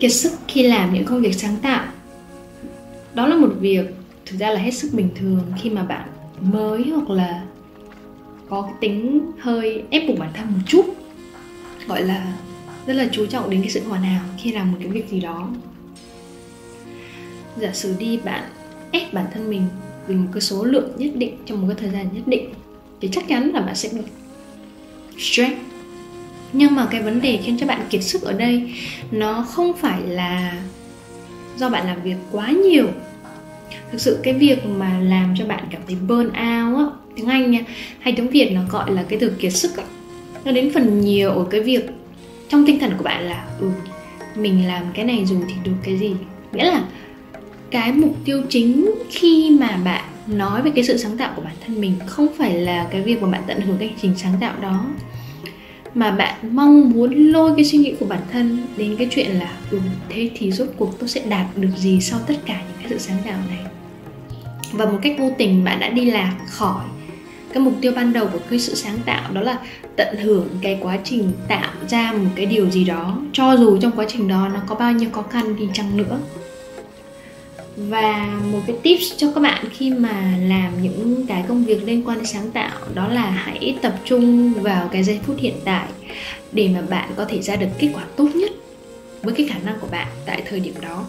kiệt sức khi làm những công việc sáng tạo. Đó là một việc thực ra là hết sức bình thường khi mà bạn mới hoặc là có cái tính hơi ép buộc bản thân một chút. Gọi là rất là chú trọng đến cái sự hoàn hảo khi làm một cái việc gì đó. Giả sử đi, bạn ép bản thân mình vì một cái số lượng nhất định trong một cái thời gian nhất định, thì chắc chắn là bạn sẽ bị stress nhưng mà cái vấn đề khiến cho bạn kiệt sức ở đây, nó không phải là do bạn làm việc quá nhiều. Thực sự cái việc mà làm cho bạn cảm thấy burn out á, tiếng anh nha, hay tiếng việt nó gọi là cái từ kiệt sức á, nó đến phần nhiều ở cái việc trong tinh thần của bạn là ừ mình làm cái này rồi thì được cái gì? Nghĩa là cái mục tiêu chính khi mà bạn nói về cái sự sáng tạo của bản thân mình không phải là cái việc mà bạn tận hưởng cái hành trình sáng tạo đó mà bạn mong muốn lôi cái suy nghĩ của bản thân đến cái chuyện là ừ thế thì rốt cuộc tôi sẽ đạt được gì sau tất cả những cái sự sáng tạo này? Và một cách vô tình bạn đã đi lạc khỏi cái mục tiêu ban đầu của cái sự sáng tạo, đó là tận hưởng cái quá trình tạo ra một cái điều gì đó. Cho dù trong quá trình đó nó có bao nhiêu khó khăn thì chăng nữa và một cái tips cho các bạn khi mà làm những cái công việc liên quan đến sáng tạo đó là hãy tập trung vào cái giây phút hiện tại để mà bạn có thể ra được kết quả tốt nhất với cái khả năng của bạn tại thời điểm đó.